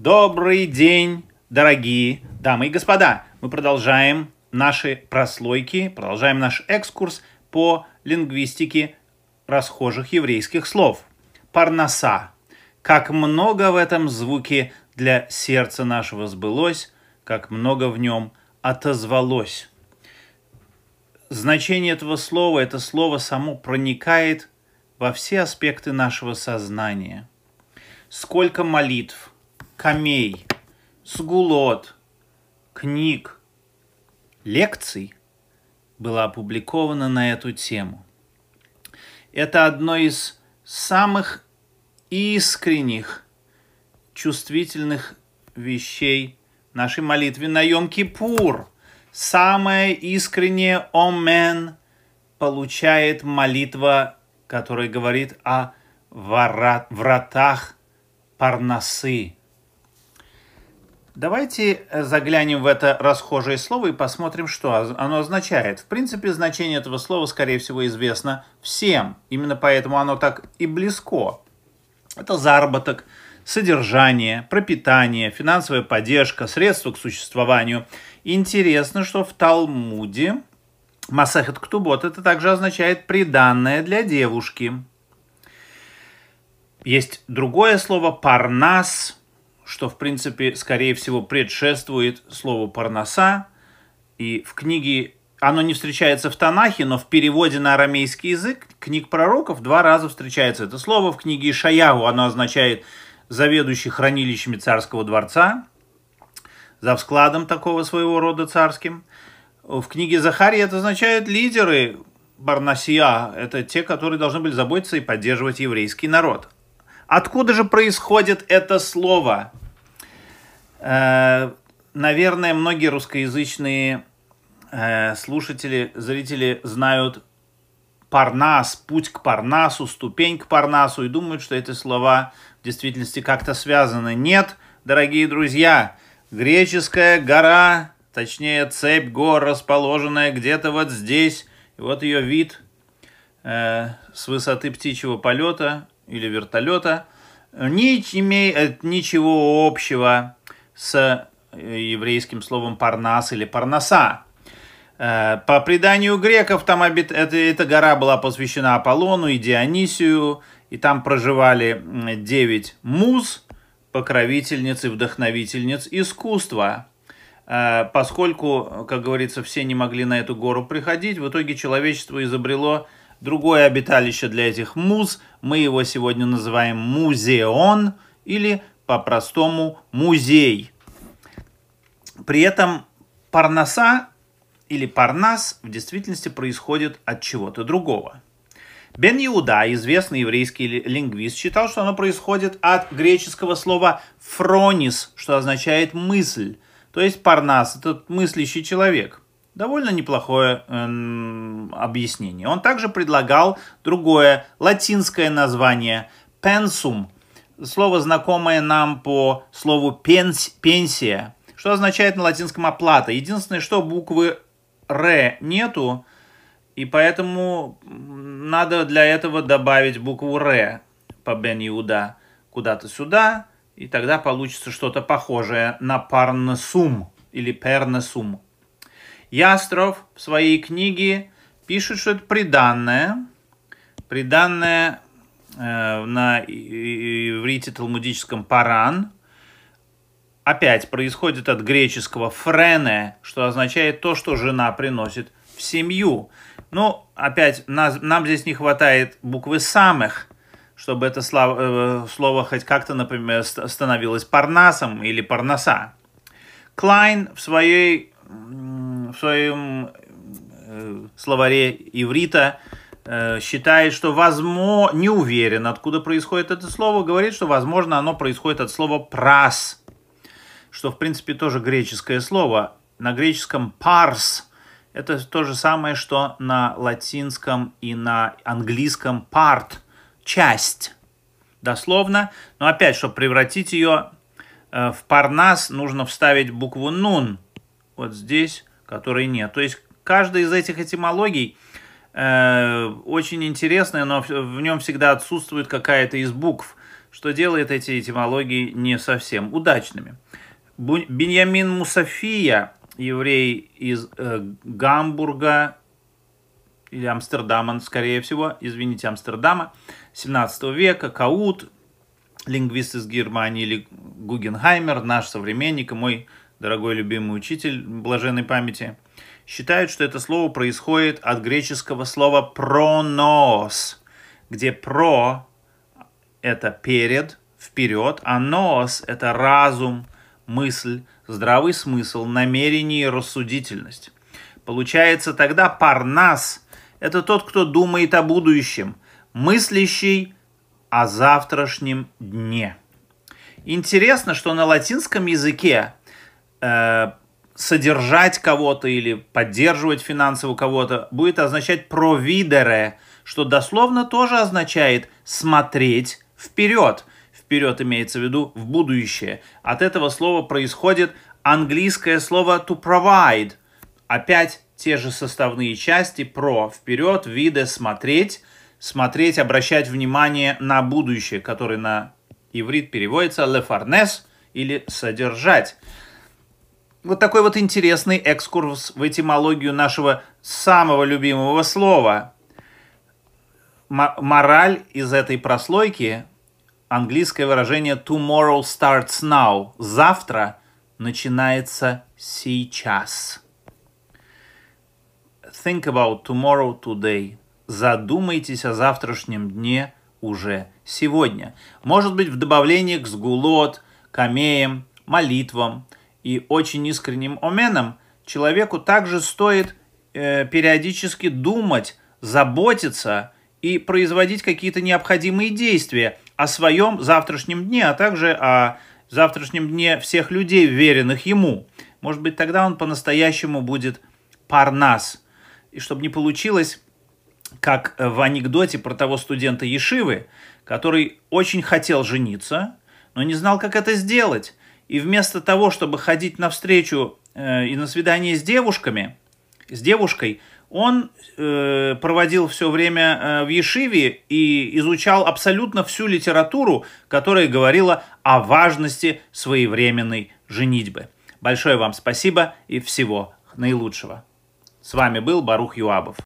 Добрый день, дорогие дамы и господа. Мы продолжаем наши прослойки, продолжаем наш экскурс по лингвистике расхожих еврейских слов. Парнаса. Как много в этом звуке для сердца нашего сбылось, как много в нем отозвалось. Значение этого слова, это слово само проникает во все аспекты нашего сознания. Сколько молитв, камей, сгулот, книг, лекций было опубликовано на эту тему. Это одно из самых искренних, чувствительных вещей нашей молитве на Йом-Кипур. Самое искреннее «Омен» получает молитва который говорит о вратах Парнасы. Давайте заглянем в это расхожее слово и посмотрим, что оно означает. В принципе, значение этого слова, скорее всего, известно всем. Именно поэтому оно так и близко. Это заработок, содержание, пропитание, финансовая поддержка, средства к существованию. Интересно, что в Талмуде Масахет Ктубот это также означает приданное для девушки. Есть другое слово парнас, что в принципе, скорее всего, предшествует слову парнаса. И в книге оно не встречается в Танахе, но в переводе на арамейский язык книг пророков два раза встречается это слово. В книге Ишаягу оно означает заведующий хранилищами царского дворца, за складом такого своего рода царским – в книге Захария это означает лидеры Барнасия. Это те, которые должны были заботиться и поддерживать еврейский народ. Откуда же происходит это слово? Э, наверное, многие русскоязычные э, слушатели, зрители знают Парнас, путь к Парнасу, ступень к Парнасу и думают, что эти слова в действительности как-то связаны. Нет, дорогие друзья, греческая гора точнее цепь гор, расположенная где-то вот здесь. И вот ее вид э, с высоты птичьего полета или вертолета не имеет ничего общего с э, еврейским словом парнас или парнаса. Э, по преданию греков, там обит... эта, эта гора была посвящена Аполлону и Дионисию, и там проживали девять муз, покровительниц и вдохновительниц искусства. Э, поскольку, как говорится, все не могли на эту гору приходить, в итоге человечество изобрело другое обиталище для этих муз. Мы его сегодня называем музеон или по-простому музей. При этом парнаса или парнас в действительности происходит от чего-то другого. Бен Иуда, известный еврейский лингвист, считал, что оно происходит от греческого слова «фронис», что означает «мысль», то есть Парнас – это мыслящий человек. Довольно неплохое э, объяснение. Он также предлагал другое латинское название – пенсум. Слово, знакомое нам по слову пенс, пенсия, что означает на латинском оплата. Единственное, что буквы «р» нету, и поэтому надо для этого добавить букву «р» по Бен Иуда куда-то сюда – и тогда получится что-то похожее на парнесум или пернесум. Ястров в своей книге пишет, что это приданное, приданное э, на иврите талмудическом паран, опять происходит от греческого френе, что означает то, что жена приносит в семью. Ну, опять, нас, нам здесь не хватает буквы самых, чтобы это слово, э, слово хоть как-то, например, становилось парнасом или парнаса. Клайн в, своей, в своем э, словаре иврита э, считает, что возможно, не уверен, откуда происходит это слово, говорит, что, возможно, оно происходит от слова «прас», что, в принципе, тоже греческое слово. На греческом «парс» – это то же самое, что на латинском и на английском «part», часть, дословно. Но опять, чтобы превратить ее э, в парнас, нужно вставить букву нун вот здесь, которой нет. То есть каждая из этих этимологий э, очень интересная, но в нем всегда отсутствует какая-то из букв. что делает эти этимологии не совсем удачными. Беньямин Мусафия, еврей из э, Гамбурга или Амстердама, скорее всего, извините, Амстердама, 17 века, Каут, лингвист из Германии, или Гугенхаймер, наш современник и мой дорогой любимый учитель блаженной памяти, считают, что это слово происходит от греческого слова «пронос», где «про» — это «перед», «вперед», а «нос» — это «разум», «мысль», «здравый смысл», «намерение» и «рассудительность». Получается тогда «парнас» — это тот, кто думает о будущем, мыслящий о завтрашнем дне. Интересно, что на латинском языке э, содержать кого-то или поддерживать финансово кого-то будет означать провидере, что дословно тоже означает смотреть вперед. Вперед имеется в виду в будущее. От этого слова происходит английское слово to provide. Опять те же составные части про вперед, виде смотреть, смотреть, обращать внимание на будущее, который на иврит переводится farnes или содержать. Вот такой вот интересный экскурс в этимологию нашего самого любимого слова. Мораль из этой прослойки – английское выражение tomorrow starts now. Завтра начинается сейчас. Think about tomorrow today. Задумайтесь о завтрашнем дне уже сегодня. Может быть, в добавлении к сгулот, камеям, молитвам – и очень искренним оменом, человеку также стоит э, периодически думать, заботиться и производить какие-то необходимые действия о своем завтрашнем дне, а также о завтрашнем дне всех людей, веренных ему. Может быть, тогда он по-настоящему будет парнас. И чтобы не получилось, как в анекдоте про того студента Ешивы, который очень хотел жениться, но не знал, как это сделать. И вместо того, чтобы ходить навстречу э, и на свидание с девушками, с девушкой, он э, проводил все время э, в Ешиве и изучал абсолютно всю литературу, которая говорила о важности своевременной женитьбы. Большое вам спасибо и всего наилучшего. С вами был Барух Юабов.